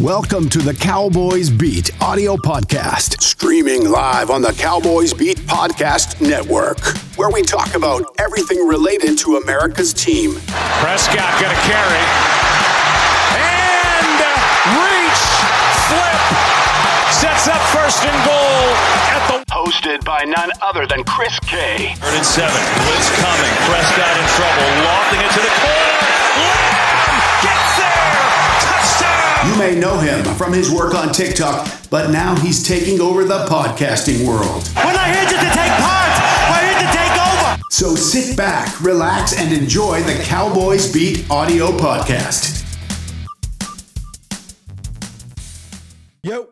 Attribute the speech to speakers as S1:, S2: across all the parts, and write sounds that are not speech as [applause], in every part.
S1: Welcome to the Cowboys Beat audio podcast, streaming live on the Cowboys Beat Podcast Network, where we talk about everything related to America's team.
S2: Prescott going to carry. And reach, flip, sets up first and goal at the.
S1: Hosted by none other than Chris K.
S2: Third and seven. Blitz coming. Prescott in trouble. Lofting it to the corner.
S1: You may know him from his work on TikTok, but now he's taking over the podcasting world.
S3: We're not here just to take part. We're here to take over.
S1: So sit back, relax, and enjoy the Cowboys Beat audio podcast.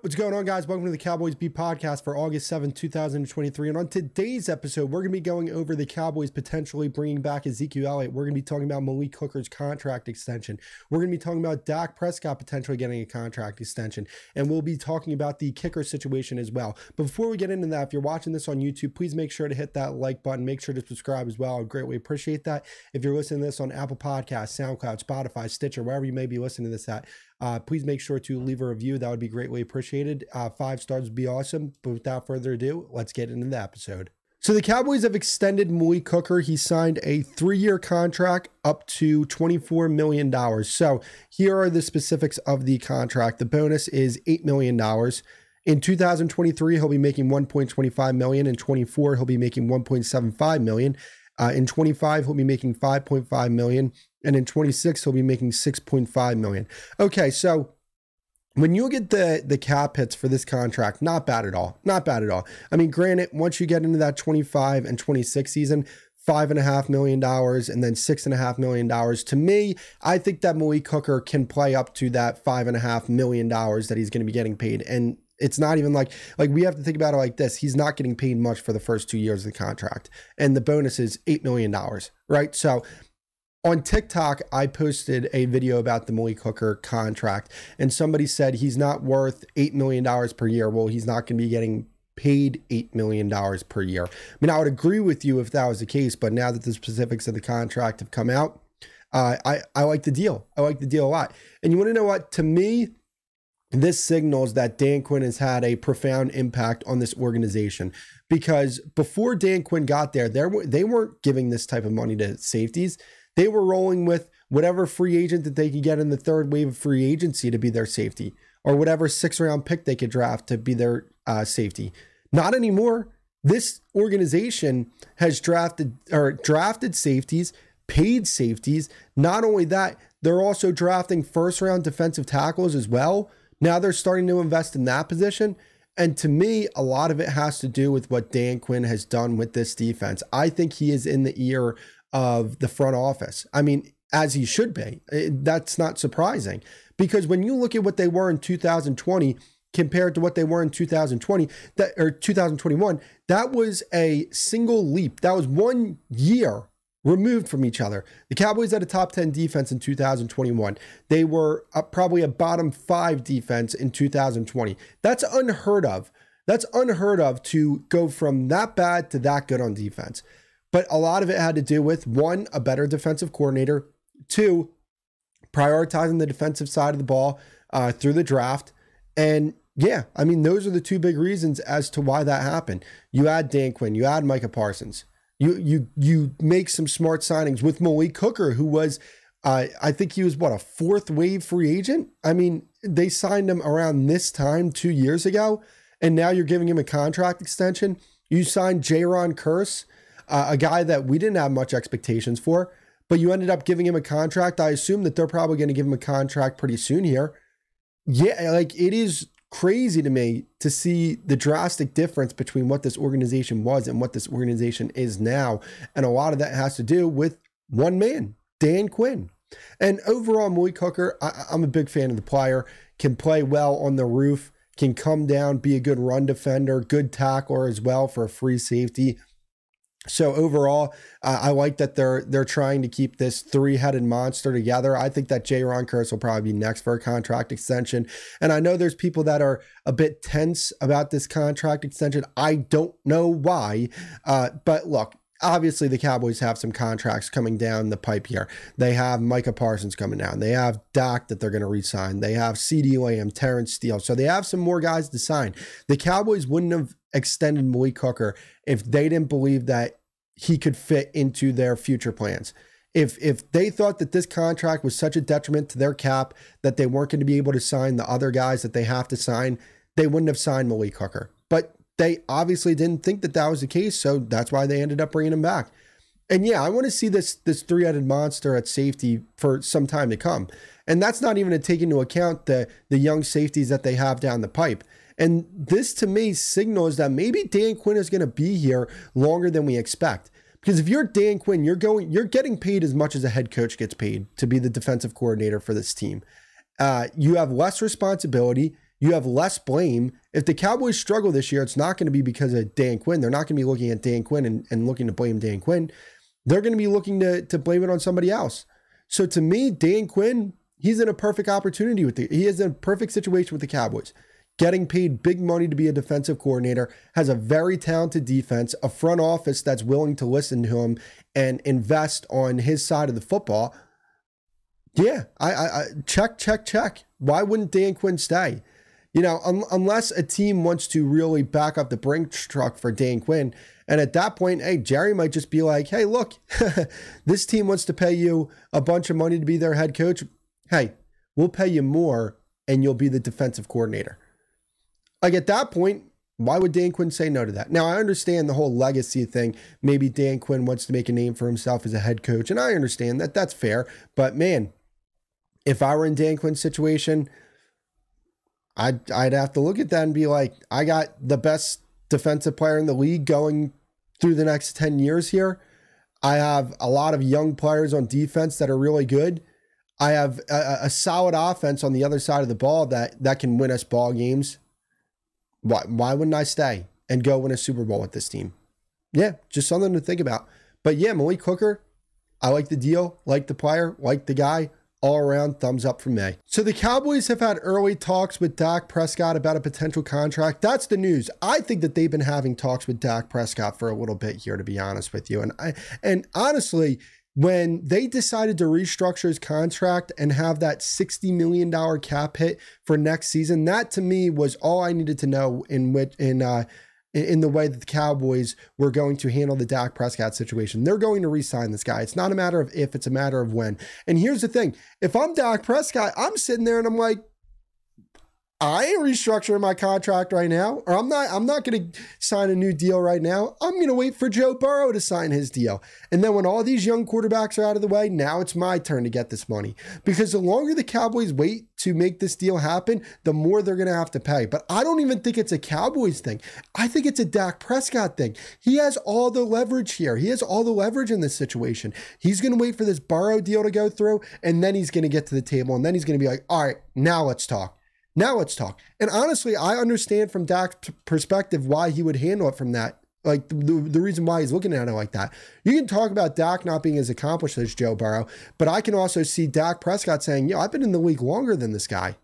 S4: What's going on, guys? Welcome to the Cowboys Beat Podcast for August 7, 2023. And on today's episode, we're going to be going over the Cowboys potentially bringing back Ezekiel Elliott. We're going to be talking about Malik Hooker's contract extension. We're going to be talking about Dak Prescott potentially getting a contract extension. And we'll be talking about the kicker situation as well. But before we get into that, if you're watching this on YouTube, please make sure to hit that like button. Make sure to subscribe as well. I greatly appreciate that. If you're listening to this on Apple Podcasts, SoundCloud, Spotify, Stitcher, wherever you may be listening to this at, uh, please make sure to leave a review. That would be greatly appreciated. Uh, five stars would be awesome. But without further ado, let's get into the episode. So the Cowboys have extended Malik Hooker. He signed a three-year contract up to $24 million. So here are the specifics of the contract. The bonus is $8 million. In 2023, he'll be making 1.25 million. In 24, he'll be making 1.75 million. Uh, in 25, he'll be making 5.5 million, and in 26, he'll be making 6.5 million. Okay, so when you get the the cap hits for this contract, not bad at all. Not bad at all. I mean, granted, once you get into that 25 and 26 season, five and a half million dollars and then six and a half million dollars. To me, I think that Malik Hooker can play up to that five and a half million dollars that he's going to be getting paid. And it's not even like like we have to think about it like this. He's not getting paid much for the first two years of the contract, and the bonus is eight million dollars, right? So on TikTok, I posted a video about the Malik Hooker contract, and somebody said he's not worth eight million dollars per year. Well, he's not going to be getting paid $8 million per year. I mean, I would agree with you if that was the case, but now that the specifics of the contract have come out, uh, I, I like the deal. I like the deal a lot. And you want to know what? To me, this signals that Dan Quinn has had a profound impact on this organization because before Dan Quinn got there, there they weren't giving this type of money to safeties. They were rolling with whatever free agent that they could get in the third wave of free agency to be their safety, or whatever six round pick they could draft to be their uh, safety. Not anymore. This organization has drafted or drafted safeties, paid safeties. Not only that, they're also drafting first round defensive tackles as well. Now they're starting to invest in that position. And to me, a lot of it has to do with what Dan Quinn has done with this defense. I think he is in the ear of the front office. I mean, as he should be. Eh, that's not surprising because when you look at what they were in 2020 compared to what they were in 2020 that or 2021, that was a single leap. That was one year removed from each other. The Cowboys had a top 10 defense in 2021. They were a, probably a bottom five defense in 2020. That's unheard of. That's unheard of to go from that bad to that good on defense. But a lot of it had to do with one, a better defensive coordinator, two, prioritizing the defensive side of the ball uh, through the draft. And yeah, I mean, those are the two big reasons as to why that happened. You add Dan Quinn, you add Micah Parsons. You you you make some smart signings with Malik Hooker, who was, uh, I think he was what a fourth wave free agent. I mean, they signed him around this time two years ago, and now you're giving him a contract extension. You signed Jayron Kearse, uh, a guy that we didn't have much expectations for, but you ended up giving him a contract. I assume that they're probably going to give him a contract pretty soon here. Yeah, like it is crazy to me to see the drastic difference between what this organization was and what this organization is now. And a lot of that has to do with one man, Dan Quinn. And overall, Malik Hooker, I, am a big fan of the player, can play well on the roof, can come down, be a good run defender, good tackler as well for a free safety. So overall, uh, I like that they're they're trying to keep this three-headed monster together. I think that Jayron Kearse will probably be next for a contract extension. And I know there's people that are a bit tense about this contract extension. I don't know why, uh, but look, obviously the Cowboys have some contracts coming down the pipe here. They have Micah Parsons coming down. They have Dak that they're going to re-sign. They have CeeDee Lamb, Terence Steele. So they have some more guys to sign. The Cowboys wouldn't have extended Malik Hooker if they didn't believe that he could fit into their future plans. If if they thought that this contract was such a detriment to their cap that they weren't going to be able to sign the other guys that they have to sign, they wouldn't have signed Malik Hooker. But they obviously didn't think that that was the case, so that's why they ended up bringing him back. And yeah, I want to see this this three-headed monster at safety for some time to come. And that's not even to take into account the the young safeties that they have down the pipe. And this to me signals that maybe Dan Quinn is going to be here longer than we expect. Because if you're Dan Quinn, you're going, you're getting paid as much as a head coach gets paid to be the defensive coordinator for this team. Uh, you have less responsibility. You have less blame. If the Cowboys struggle this year, it's not going to be because of Dan Quinn. They're not going to be looking at Dan Quinn and, and looking to blame Dan Quinn. They're going to be looking to, to blame it on somebody else. So to me, Dan Quinn, he's in a perfect opportunity with the, he is in a perfect situation with the Cowboys getting paid big money to be a defensive coordinator, has a very talented defense, a front office that's willing to listen to him and invest on his side of the football. Yeah, I, I, I check, check, check. Why wouldn't Dan Quinn stay? You know, un- unless a team wants to really back up the Brinks truck for Dan Quinn. And at that point, hey, Jerry might just be like, hey, look, [laughs] this team wants to pay you a bunch of money to be their head coach. Hey, we'll pay you more and you'll be the defensive coordinator. Like at that point, why would Dan Quinn say no to that? Now, I understand the whole legacy thing. Maybe Dan Quinn wants to make a name for himself as a head coach, and I understand that. That's fair. But man, if I were in Dan Quinn's situation, I'd, I'd have to look at that and be like, I got the best defensive player in the league going through the next 10 years here. I have a lot of young players on defense that are really good. I have a, a solid offense on the other side of the ball that that can win us ball games why why wouldn't I stay and go win a Super Bowl with this team? Yeah, just something to think about. But yeah, Malik Hooker, I like the deal, like the player, like the guy. All around, thumbs up from me. So the Cowboys have had early talks with Dak Prescott about a potential contract. That's the news. I think that they've been having talks with Dak Prescott for a little bit here, to be honest with you. And I and honestly, when they decided to restructure his contract and have that $60 million cap hit for next season, that to me was all I needed to know in which in uh in the way that the Cowboys were going to handle the Dak Prescott situation. They're going to re-sign this guy. It's not a matter of if, it's a matter of when. And here's the thing. If I'm Dak Prescott, I'm sitting there and I'm like, I ain't restructuring my contract right now, or I'm not. I'm not going to sign a new deal right now. I'm going to wait for Joe Burrow to sign his deal, and then when all these young quarterbacks are out of the way, now it's my turn to get this money. Because the longer the Cowboys wait to make this deal happen, the more they're going to have to pay. But I don't even think it's a Cowboys thing. I think it's a Dak Prescott thing. He has all the leverage here. He has all the leverage in this situation. He's going to wait for this Burrow deal to go through, and then he's going to get to the table, and then he's going to be like, "All right, now let's talk." Now let's talk. And honestly, I understand from Dak's perspective why he would handle it from that. Like the, the reason why he's looking at it like that. You can talk about Dak not being as accomplished as Joe Burrow, but I can also see Dak Prescott saying, "Yo, I've been in the league longer than this guy.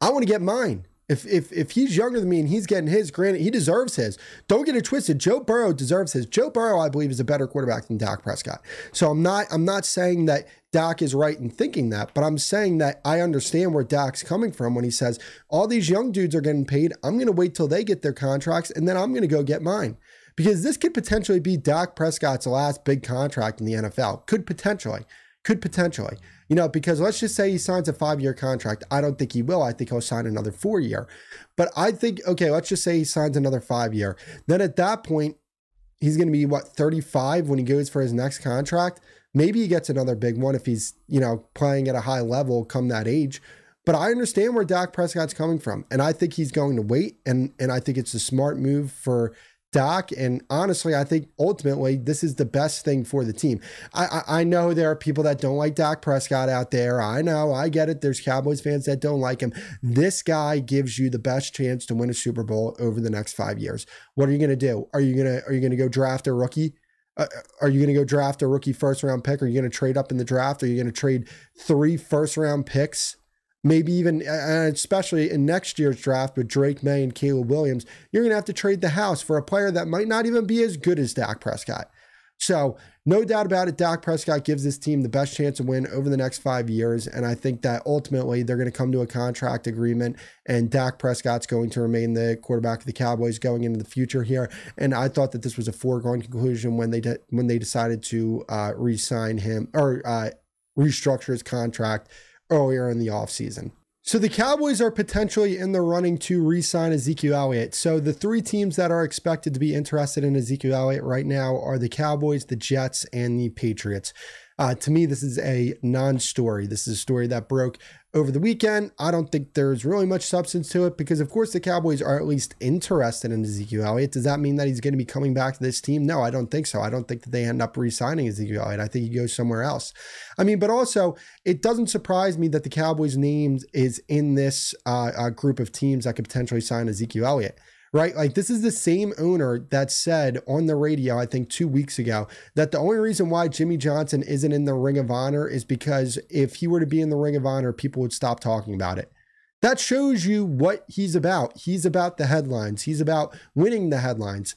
S4: I want to get mine." If if if he's younger than me and he's getting his, granted, he deserves his. Don't get it twisted. Joe Burrow deserves his. Joe Burrow, I believe, is a better quarterback than Dak Prescott. So I'm not I'm not saying that Dak is right in thinking that, but I'm saying that I understand where Dak's coming from when he says all these young dudes are getting paid. I'm going to wait till they get their contracts and then I'm going to go get mine because this could potentially be Dak Prescott's last big contract in the NFL. Could potentially, could potentially. You know, because let's just say he signs a five year contract. I don't think he will. I think he'll sign another four year. But I think, okay, let's just say he signs another five year. Then at that point, he's going to be what, 35 when he goes for his next contract? Maybe he gets another big one if he's, you know, playing at a high level come that age. But I understand where Dak Prescott's coming from. And I think he's going to wait. And and I think it's a smart move for Dak. And honestly, I think ultimately this is the best thing for the team. I, I, I, know there are people that don't like Dak Prescott out there. I know, I get it. There's Cowboys fans that don't like him. This guy gives you the best chance to win a Super Bowl over the next five years. What are you going to do? Are you gonna are you gonna go draft a rookie? Uh, are you going to go draft a rookie first round pick? Are you going to trade up in the draft? Are you going to trade three first round picks maybe even, especially in next year's draft with Drake Maye and Caleb Williams, you're going to have to trade the house for a player that might not even be as good as Dak Prescott. So, no doubt about it, Dak Prescott gives this team the best chance to win over the next five years. And I think that ultimately they're going to come to a contract agreement, and Dak Prescott's going to remain the quarterback of the Cowboys going into the future here. And I thought that this was a foregone conclusion when they de- when they decided to uh, re-sign him or uh, restructure his contract earlier in the offseason. So the Cowboys are potentially in the running to re-sign Ezekiel Elliott. So the three teams that are expected to be interested in Ezekiel Elliott right now are the Cowboys, the Jets, and the Patriots. Uh, to me, this is a non-story. This is a story that broke over the weekend. I don't think there's really much substance to it because, of course, the Cowboys are at least interested in Ezekiel Elliott. Does that mean that he's going to be coming back to this team? No, I don't think so. I don't think that they end up re-signing Ezekiel Elliott. I think he goes somewhere else. I mean, but also, it doesn't surprise me that the Cowboys' name is in this uh, uh, group of teams that could potentially sign Ezekiel Elliott right? Like this is the same owner that said on the radio, I think two weeks ago, that the only reason why Jimmy Johnson isn't in the Ring of Honor is because if he were to be in the Ring of Honor, people would stop talking about it. That shows you what he's about. He's about the headlines. He's about winning the headlines.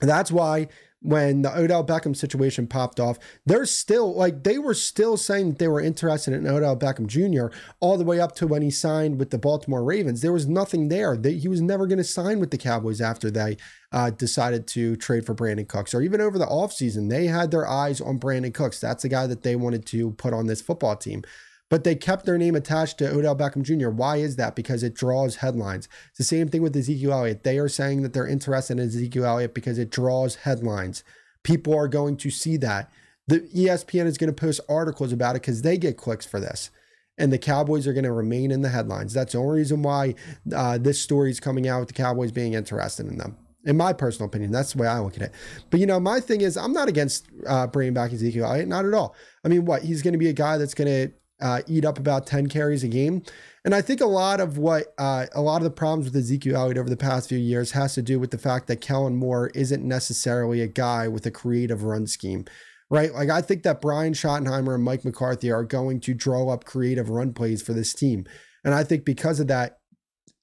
S4: That's why when the Odell Beckham situation popped off, they're still like they were still saying that they were interested in Odell Beckham Jr. all the way up to when he signed with the Baltimore Ravens. There was nothing there. They, he was never going to sign with the Cowboys after they uh, decided to trade for Brandin Cooks or even over the offseason. They had their eyes on Brandin Cooks. That's the guy that they wanted to put on this football team but they kept their name attached to Odell Beckham Jr. Why is that? Because it draws headlines. It's the same thing with Ezekiel Elliott. They are saying that they're interested in Ezekiel Elliott because it draws headlines. People are going to see that. The ESPN is going to post articles about it because they get clicks for this. And the Cowboys are going to remain in the headlines. That's the only reason why uh, this story is coming out with the Cowboys being interested in them in my personal opinion. That's the way I look at it. But you know, my thing is, I'm not against uh, bringing back Ezekiel Elliott, not at all. I mean, what he's going to be a guy that's going to uh, eat up about 10 carries a game. And I think a lot of what uh, a lot of the problems with Ezekiel Elliott over the past few years has to do with the fact that Kellen Moore isn't necessarily a guy with a creative run scheme, right? Like I think that Brian Schottenheimer and Mike McCarthy are going to draw up creative run plays for this team. And I think because of that,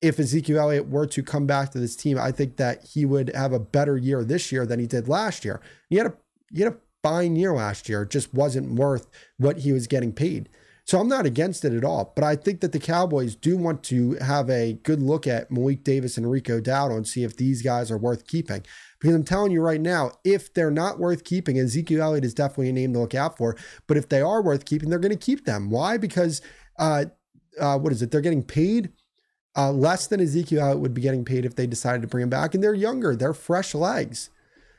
S4: if Ezekiel Elliott were to come back to this team, I think that he would have a better year this year than he did last year. He had a he had a fine year last year. It just wasn't worth what he was getting paid. So I'm not against it at all. But I think that the Cowboys do want to have a good look at Malik Davis and Rico Dowdle and see if these guys are worth keeping. Because I'm telling you right now, if they're not worth keeping, Ezekiel Elliott is definitely a name to look out for. But if they are worth keeping, they're going to keep them. Why? Because uh, uh, what is it? They're getting paid uh, less than Ezekiel Elliott would be getting paid if they decided to bring him back, and they're younger. They're fresh legs.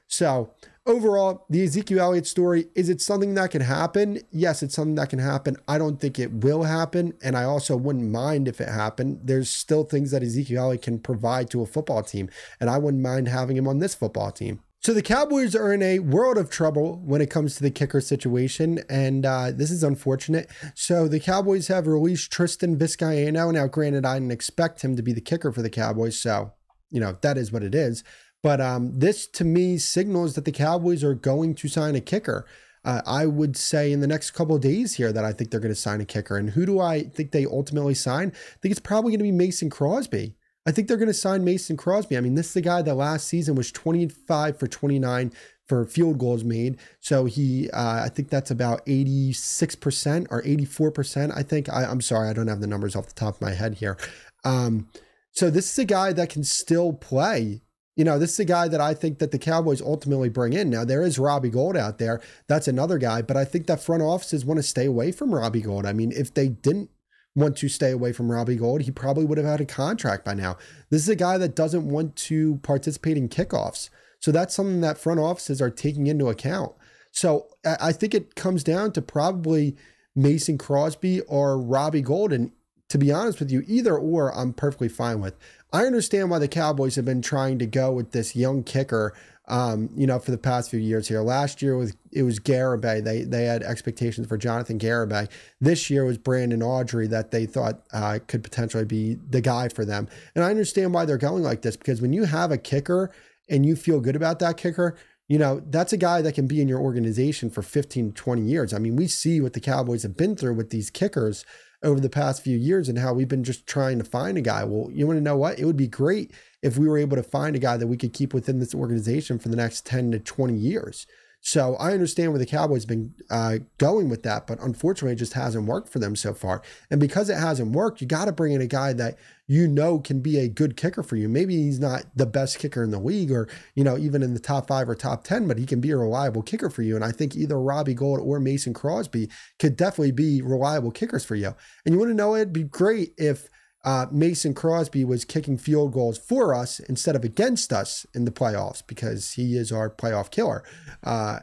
S4: So overall, the Ezekiel Elliott story, is it something that can happen? Yes, it's something that can happen. I don't think it will happen. And I also wouldn't mind if it happened. There's still things that Ezekiel Elliott can provide to a football team. And I wouldn't mind having him on this football team. So the Cowboys are in a world of trouble when it comes to the kicker situation, and uh, this is unfortunate. So the Cowboys have released Tristan Vizcaino. Now, granted, I didn't expect him to be the kicker for the Cowboys, so you know that is what it is. But um, this to me signals that the Cowboys are going to sign a kicker. Uh, I would say in the next couple days here that I think they're going to sign a kicker. And who do I think they ultimately sign? I think it's probably going to be Mason Crosby. I think they're going to sign Mason Crosby. I mean, this is the guy that last season was 25 for 29 for field goals made. So he, uh, I think that's about 86% or 84%. I think, I, am sorry, I don't have the numbers off the top of my head here. Um, so this is a guy that can still play you know, this is a guy that I think that the Cowboys ultimately bring in. Now, there is Robbie Gould out there. That's another guy, but I think that front offices want to stay away from Robbie Gould. I mean, if they didn't want to stay away from Robbie Gould, he probably would have had a contract by now. This is a guy that doesn't want to participate in kickoffs. So that's something that front offices are taking into account. So I think it comes down to probably Mason Crosby or Robbie Gould. And to be honest with you, either or I'm perfectly fine with. I understand why the Cowboys have been trying to go with this young kicker, um, you know, for the past few years here. Last year was it was Garibay. They they had expectations for Jonathan Garibay. This year was Brandon Aubrey that they thought uh, could potentially be the guy for them. And I understand why they're going like this because when you have a kicker and you feel good about that kicker, you know, that's a guy that can be in your organization for 15, 20 years. I mean, we see what the Cowboys have been through with these kickers over the past few years and how we've been just trying to find a guy. Well, you want to know what? It would be great if we were able to find a guy that we could keep within this organization for the next 10 to 20 years. So I understand where the Cowboys been uh, going with that, but unfortunately, it just hasn't worked for them so far. And because it hasn't worked, you got to bring in a guy that you know can be a good kicker for you. Maybe he's not the best kicker in the league, or you know even in the top five or top ten, but he can be a reliable kicker for you. And I think either Robbie Gould or Mason Crosby could definitely be reliable kickers for you. And you want to know it'd be great if uh, Mason Crosby was kicking field goals for us instead of against us in the playoffs because he is our playoff killer. Uh,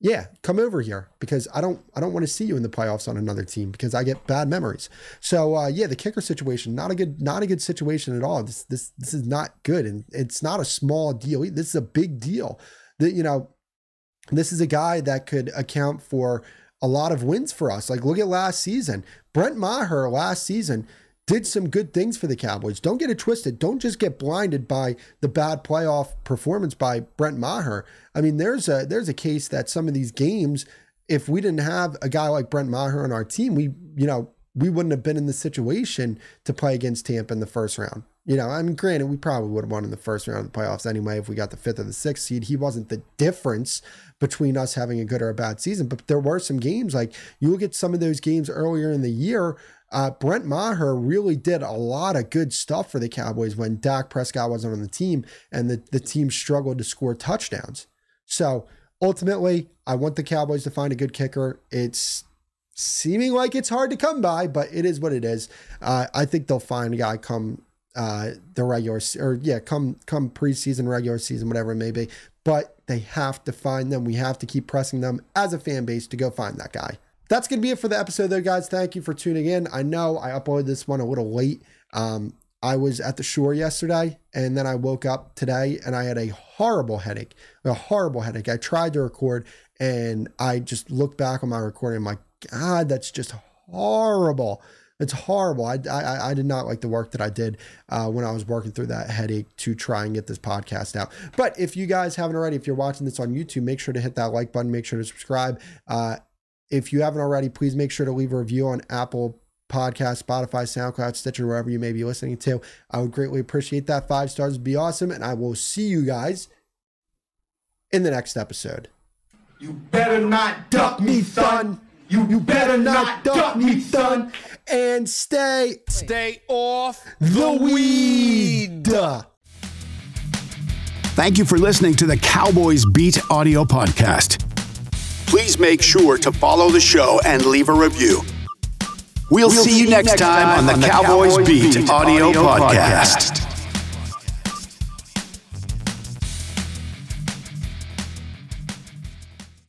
S4: yeah, come over here because I don't I don't want to see you in the playoffs on another team because I get bad memories. So uh, yeah, the kicker situation not a good not a good situation at all. This this this is not good and it's not a small deal. This is a big deal. That you know, this is a guy that could account for a lot of wins for us. Like look at last season, Brett Maher last season did some good things for the Cowboys. Don't get it twisted. Don't just get blinded by the bad playoff performance by Brett Maher. I mean, there's a there's a case that some of these games, if we didn't have a guy like Brett Maher on our team, we you know we wouldn't have been in the situation to play against Tampa in the first round. You know, I mean, granted, we probably would have won in the first round of the playoffs anyway if we got the fifth or the sixth seed. He wasn't the difference between us having a good or a bad season, but there were some games like you look at some of those games earlier in the year uh, Brett Maher really did a lot of good stuff for the Cowboys when Dak Prescott wasn't on the team and the, the team struggled to score touchdowns. So ultimately, I want the Cowboys to find a good kicker. It's seeming like it's hard to come by, but it is what it is. Uh, I think they'll find a guy come uh, the regular or yeah, come come preseason, regular season, whatever it may be. But they have to find them. We have to keep pressing them as a fan base to go find that guy that's to be it for the episode though, guys. Thank you for tuning in. I know I uploaded this one a little late. Um, I was at the shore yesterday and then I woke up today and I had a horrible headache, a horrible headache. I tried to record and I just looked back on my recording. I'm like, God, that's just horrible. It's horrible. I, I, I did not like the work that I did uh, when I was working through that headache to try and get this podcast out. But if you guys haven't already, if you're watching this on YouTube, make sure to hit that like button, make sure to subscribe. Uh, if you haven't already, please make sure to leave a review on Apple Podcast, Spotify, SoundCloud, Stitcher, wherever you may be listening to. I would greatly appreciate that. Five stars would be awesome. And I will see you guys in the next episode.
S3: You better not duck me, son. You, you better not duck me, son.
S4: And stay,
S5: stay off
S4: the weed.
S1: Thank you for listening to the Cowboys Beat audio podcast please make sure to follow the show and leave a review. We'll, we'll see, see you next time, time on the, on the Cowboys, Cowboys Beat, Beat audio, audio podcast. podcast.